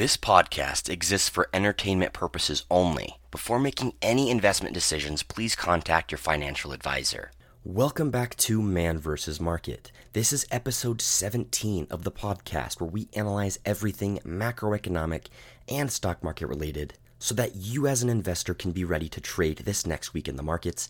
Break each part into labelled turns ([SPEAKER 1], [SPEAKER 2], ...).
[SPEAKER 1] This podcast exists for entertainment purposes only. Before making any investment decisions, please contact your financial advisor. Welcome back to Man vs. Market. This is episode 17 of the podcast where we analyze everything macroeconomic and stock market related so that you as an investor can be ready to trade this next week in the markets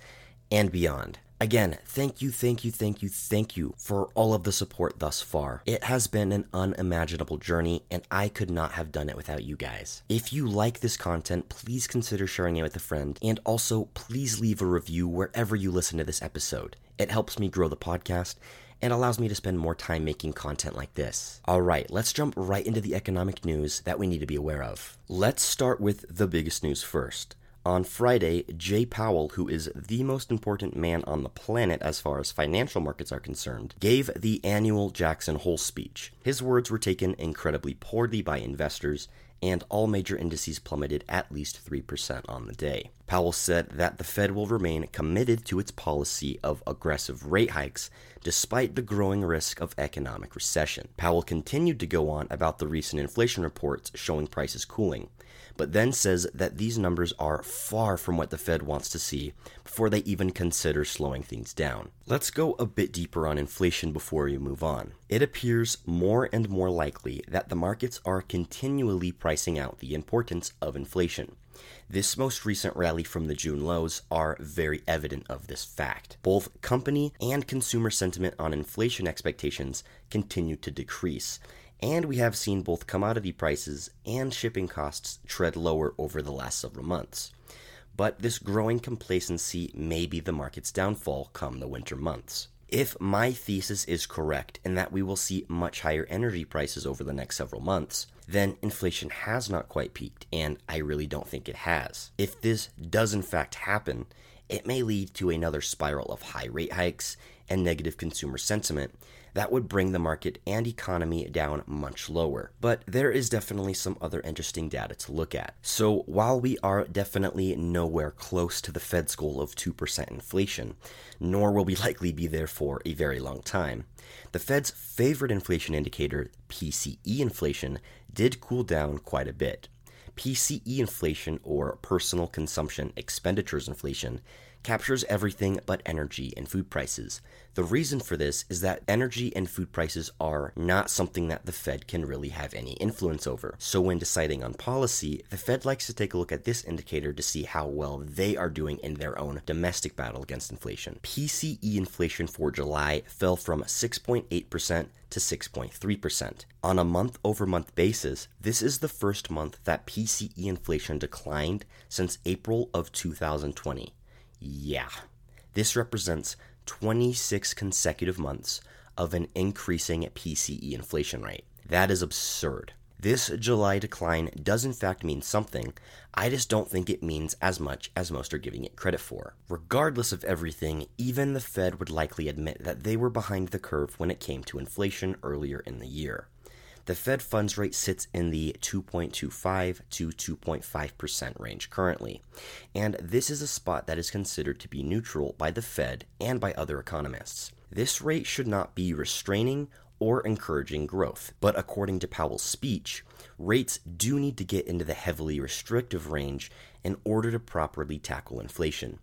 [SPEAKER 1] and beyond. Again, thank you, thank you, thank you, thank you for all of the support thus far. It has been an unimaginable journey, and I could not have done it without you guys. If you like this content, please consider sharing it with a friend, and also please leave a review wherever you listen to this episode. It helps me grow the podcast and allows me to spend more time making content like this. Alright, let's jump right into the economic news that we need to be aware of. Let's start with the biggest news first. On Friday, Jay Powell, who is the most important man on the planet as far as financial markets are concerned, gave the annual Jackson Hole speech. His words were taken incredibly poorly by investors, and all major indices plummeted at least 3% on the day. Powell said that the Fed will remain committed to its policy of aggressive rate hikes despite the growing risk of economic recession. Powell continued to go on about the recent inflation reports showing prices cooling but then says that these numbers are far from what the Fed wants to see before they even consider slowing things down. Let's go a bit deeper on inflation before we move on. It appears more and more likely that the markets are continually pricing out the importance of inflation. This most recent rally from the June lows are very evident of this fact. Both company and consumer sentiment on inflation expectations continue to decrease, and we have seen both commodity prices and shipping costs tread lower over the last several months. But this growing complacency may be the market's downfall come the winter months. If my thesis is correct and that we will see much higher energy prices over the next several months, then inflation has not quite peaked, and I really don't think it has. If this does in fact happen, it may lead to another spiral of high rate hikes and negative consumer sentiment that would bring the market and economy down much lower. But there is definitely some other interesting data to look at. So while we are definitely nowhere close to the Fed's goal of 2% inflation, nor will we likely be there for a very long time, the Fed's favorite inflation indicator, PCE inflation, did cool down quite a bit. PCE inflation, or personal consumption expenditures inflation, captures everything but energy and food prices. The reason for this is that energy and food prices are not something that the Fed can really have any influence over. So, when deciding on policy, the Fed likes to take a look at this indicator to see how well they are doing in their own domestic battle against inflation. PCE inflation for July fell from 6.8% to 6.3%. On a month over month basis, this is the first month that PCE inflation declined since April of 2020. Yeah. This represents 26 consecutive months of an increasing PCE inflation rate. That is absurd. This July decline does in fact mean something, I just don't think it means as much as most are giving it credit for. Regardless of everything, even the Fed would likely admit that they were behind the curve when it came to inflation earlier in the year the Fed funds rate sits in the 2.25 to 2.5% range currently, and this is a spot that is considered to be neutral by the Fed and by other economists. This rate should not be restraining or encouraging growth, but according to Powell's speech, rates do need to get into the heavily restrictive range in order to properly tackle inflation.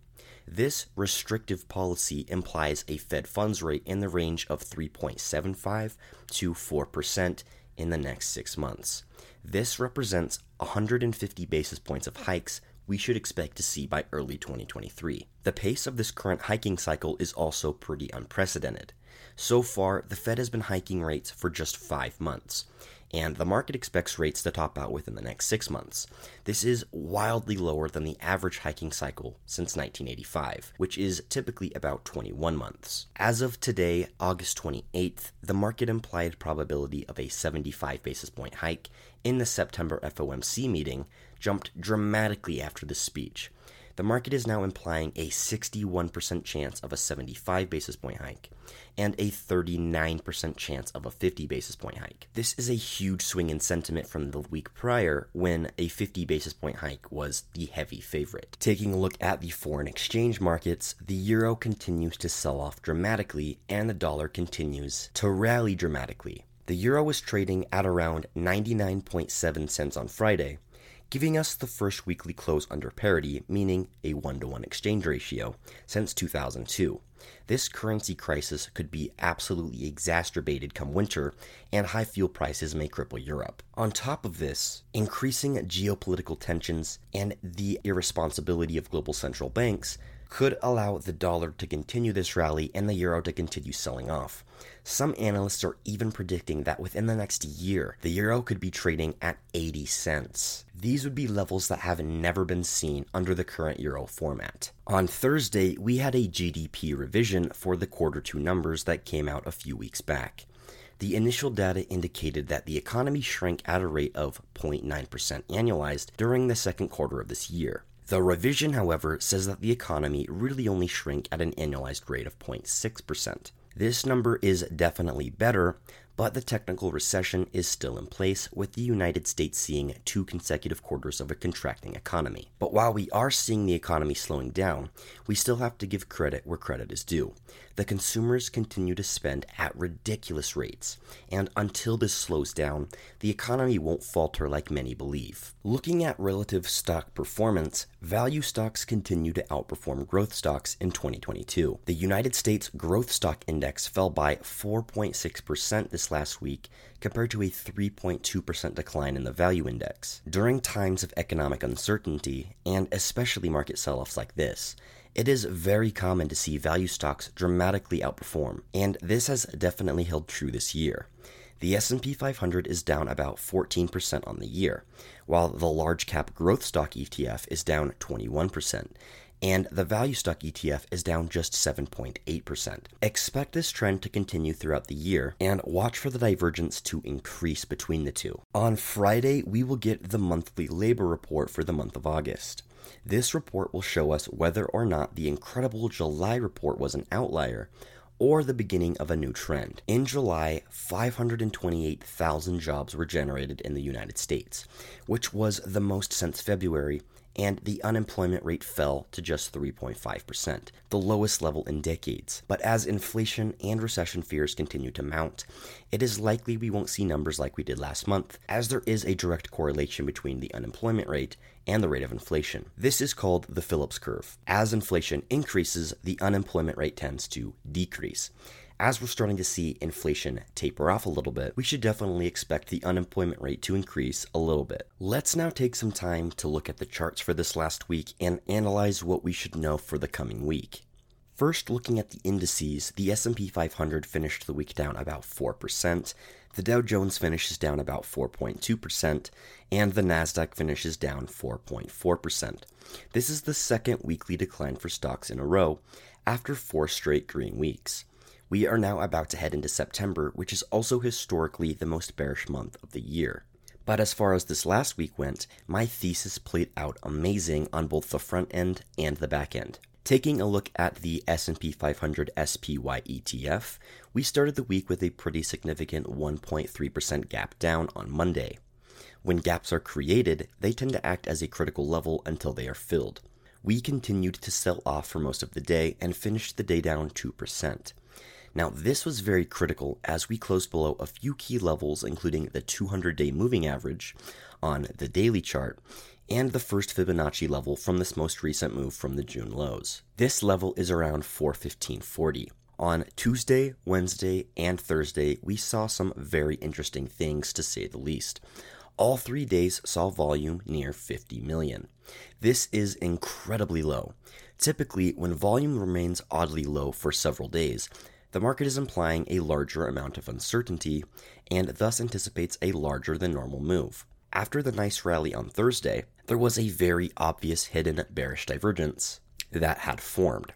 [SPEAKER 1] This restrictive policy implies a Fed funds rate in the range of 3.75 to 4% in the next six months. This represents 150 basis points of hikes we should expect to see by early 2023. The pace of this current hiking cycle is also pretty unprecedented. So far, the Fed has been hiking rates for just five months, and the market expects rates to top out within the next six months. This is wildly lower than the average hiking cycle since 1985, which is typically about 21 months. As of today, August 28th, the market implied probability of a 75 basis point hike in the September FOMC meeting jumped dramatically after the speech the market is now implying a 61% chance of a 75 basis point hike and a 39% chance of a 50 basis point hike. This is a huge swing in sentiment from the week prior when a 50 basis point hike was the heavy favorite. Taking a look at the foreign exchange markets, the euro continues to sell off dramatically and the dollar continues to rally dramatically. The euro was trading at around 99.7 cents on Friday, giving us the first weekly close under parity, meaning a 1 to 1 exchange ratio, since 2002. This currency crisis could be absolutely exacerbated come winter, and high fuel prices may cripple Europe. On top of this, increasing geopolitical tensions and the irresponsibility of global central banks could allow the dollar to continue this rally and the euro to continue selling off. Some analysts are even predicting that within the next year, the euro could be trading at 80 cents. These would be levels that have never been seen under the current euro format. On Thursday, we had a GDP revision for the quarter two numbers that came out a few weeks back. The initial data indicated that the economy shrank at a rate of 0.9% annualized during the second quarter of this year. The revision, however, says that the economy really only shrank at an annualized rate of 0.6%. This number is definitely better, but the technical recession is still in place, with the United States seeing two consecutive quarters of a contracting economy. But while we are seeing the economy slowing down, we still have to give credit where credit is due. The consumers continue to spend at ridiculous rates, and until this slows down, the economy won't falter like many believe. Looking at relative stock performance, value stocks continue to outperform growth stocks in 2022. The United States Growth Stock Index fell by 4.6% this last week compared to a 3.2% decline in the value index. During times of economic uncertainty, and especially market sell offs like this, it is very common to see value stocks dramatically outperform, and this has definitely held true this year. The S&P 500 is down about 14% on the year, while the large cap growth stock ETF is down 21%, and the value stock ETF is down just 7.8%. Expect this trend to continue throughout the year and watch for the divergence to increase between the two. On Friday, we will get the monthly labor report for the month of August. This report will show us whether or not the incredible July report was an outlier or the beginning of a new trend. In July, 528,000 jobs were generated in the United States, which was the most since February and the unemployment rate fell to just 3.5%, the lowest level in decades. But as inflation and recession fears continue to mount, it is likely we won't see numbers like we did last month, as there is a direct correlation between the unemployment rate and the rate of inflation. This is called the Phillips curve. As inflation increases, the unemployment rate tends to decrease as we're starting to see inflation taper off a little bit, we should definitely expect the unemployment rate to increase a little bit. Let's now take some time to look at the charts for this last week and analyze what we should know for the coming week. First, looking at the indices, the S&P 500 finished the week down about 4%, the Dow Jones finishes down about 4.2%, and the Nasdaq finishes down 4.4%. This is the second weekly decline for stocks in a row after four straight green weeks. We are now about to head into September, which is also historically the most bearish month of the year. But as far as this last week went, my thesis played out amazing on both the front end and the back end. Taking a look at the S&P 500 SPY ETF, we started the week with a pretty significant 1.3% gap down on Monday. When gaps are created, they tend to act as a critical level until they are filled. We continued to sell off for most of the day and finished the day down 2%. Now, this was very critical as we closed below a few key levels, including the 200 day moving average on the daily chart and the first Fibonacci level from this most recent move from the June lows. This level is around 415.40. On Tuesday, Wednesday, and Thursday, we saw some very interesting things to say the least. All three days saw volume near 50 million. This is incredibly low. Typically, when volume remains oddly low for several days, the market is implying a larger amount of uncertainty and thus anticipates a larger than normal move. After the nice rally on Thursday, there was a very obvious hidden bearish divergence that had formed.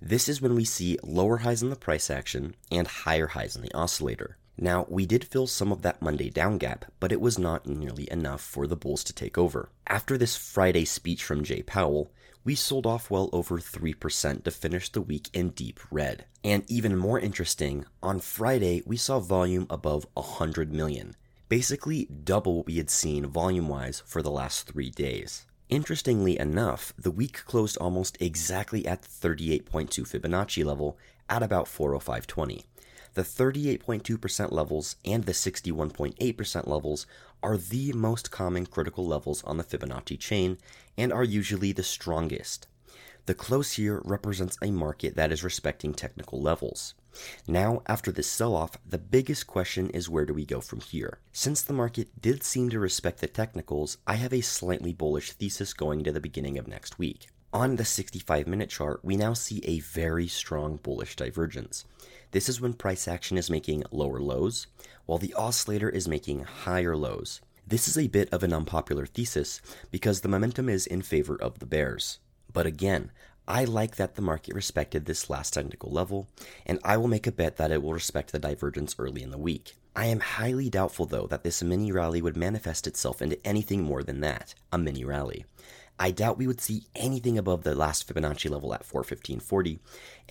[SPEAKER 1] This is when we see lower highs in the price action and higher highs in the oscillator. Now, we did fill some of that Monday down gap, but it was not nearly enough for the bulls to take over. After this Friday speech from Jay Powell, we sold off well over 3% to finish the week in deep red. And even more interesting, on Friday we saw volume above 100 million, basically double what we had seen volume wise for the last three days. Interestingly enough, the week closed almost exactly at the 38.2 Fibonacci level at about 405.20. The 38.2% levels and the 61.8% levels are the most common critical levels on the Fibonacci chain and are usually the strongest. The close here represents a market that is respecting technical levels. Now, after this sell off, the biggest question is where do we go from here? Since the market did seem to respect the technicals, I have a slightly bullish thesis going to the beginning of next week. On the 65 minute chart, we now see a very strong bullish divergence. This is when price action is making lower lows, while the oscillator is making higher lows. This is a bit of an unpopular thesis because the momentum is in favor of the bears. But again, I like that the market respected this last technical level, and I will make a bet that it will respect the divergence early in the week. I am highly doubtful, though, that this mini rally would manifest itself into anything more than that a mini rally. I doubt we would see anything above the last Fibonacci level at 415.40,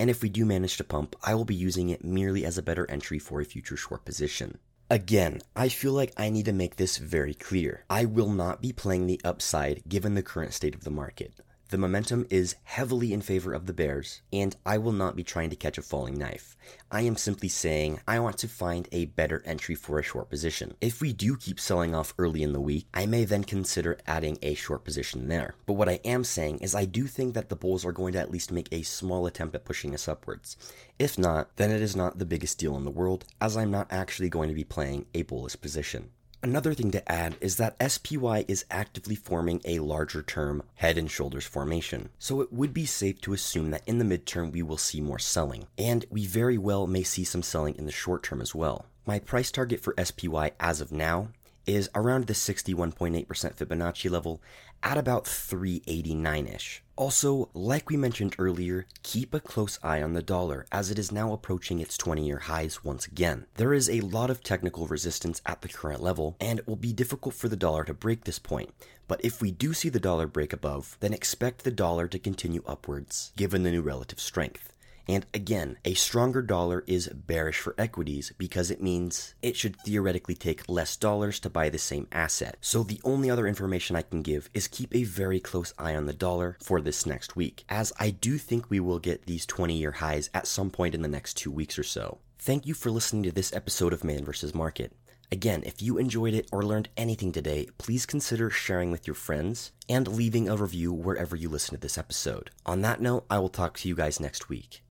[SPEAKER 1] and if we do manage to pump, I will be using it merely as a better entry for a future short position. Again, I feel like I need to make this very clear. I will not be playing the upside given the current state of the market. The momentum is heavily in favor of the Bears, and I will not be trying to catch a falling knife. I am simply saying I want to find a better entry for a short position. If we do keep selling off early in the week, I may then consider adding a short position there. But what I am saying is I do think that the Bulls are going to at least make a small attempt at pushing us upwards. If not, then it is not the biggest deal in the world, as I'm not actually going to be playing a bullish position. Another thing to add is that SPY is actively forming a larger term head and shoulders formation, so it would be safe to assume that in the midterm we will see more selling, and we very well may see some selling in the short term as well. My price target for SPY as of now is around the 61.8% Fibonacci level at about 389 ish. Also, like we mentioned earlier, keep a close eye on the dollar as it is now approaching its 20 year highs once again. There is a lot of technical resistance at the current level, and it will be difficult for the dollar to break this point. But if we do see the dollar break above, then expect the dollar to continue upwards, given the new relative strength. And again, a stronger dollar is bearish for equities because it means it should theoretically take less dollars to buy the same asset. So the only other information I can give is keep a very close eye on the dollar for this next week, as I do think we will get these 20 year highs at some point in the next two weeks or so. Thank you for listening to this episode of Man vs. Market. Again, if you enjoyed it or learned anything today, please consider sharing with your friends and leaving a review wherever you listen to this episode. On that note, I will talk to you guys next week.